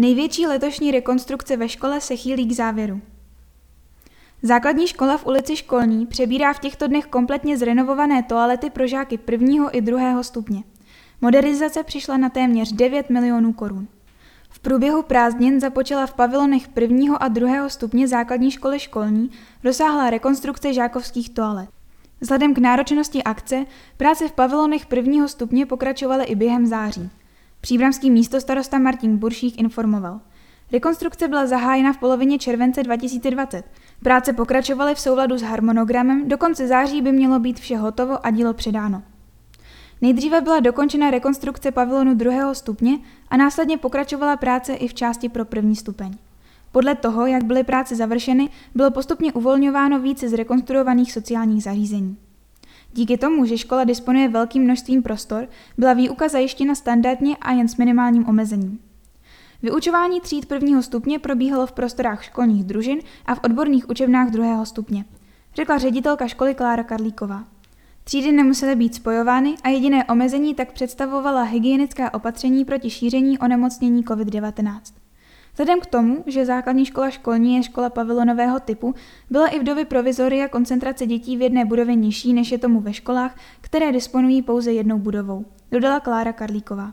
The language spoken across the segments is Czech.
Největší letošní rekonstrukce ve škole se chýlí k závěru. Základní škola v ulici Školní přebírá v těchto dnech kompletně zrenovované toalety pro žáky prvního i druhého stupně. Modernizace přišla na téměř 9 milionů korun. V průběhu prázdnin započala v pavilonech prvního a druhého stupně základní školy školní rozsáhlá rekonstrukce žákovských toalet. Vzhledem k náročnosti akce práce v pavilonech prvního stupně pokračovaly i během září. Příbramský místostarosta Martin Buršík informoval. Rekonstrukce byla zahájena v polovině července 2020. Práce pokračovaly v souladu s harmonogramem, do konce září by mělo být vše hotovo a dílo předáno. Nejdříve byla dokončena rekonstrukce pavilonu druhého stupně a následně pokračovala práce i v části pro první stupeň. Podle toho, jak byly práce završeny, bylo postupně uvolňováno více z rekonstruovaných sociálních zařízení. Díky tomu, že škola disponuje velkým množstvím prostor, byla výuka zajištěna standardně a jen s minimálním omezením. Vyučování tříd prvního stupně probíhalo v prostorách školních družin a v odborných učebnách druhého stupně, řekla ředitelka školy Klára Karlíková. Třídy nemusely být spojovány a jediné omezení tak představovala hygienická opatření proti šíření onemocnění COVID-19. Vzhledem k tomu, že základní škola školní je škola pavilonového typu, byla i v době provizoria koncentrace dětí v jedné budově nižší, než je tomu ve školách, které disponují pouze jednou budovou, dodala Klára Karlíková.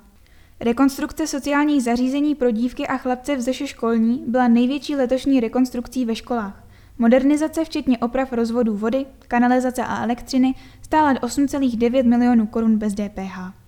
Rekonstrukce sociálních zařízení pro dívky a chlapce v Zeše školní byla největší letošní rekonstrukcí ve školách. Modernizace včetně oprav rozvodů vody, kanalizace a elektřiny stála 8,9 milionů korun bez DPH.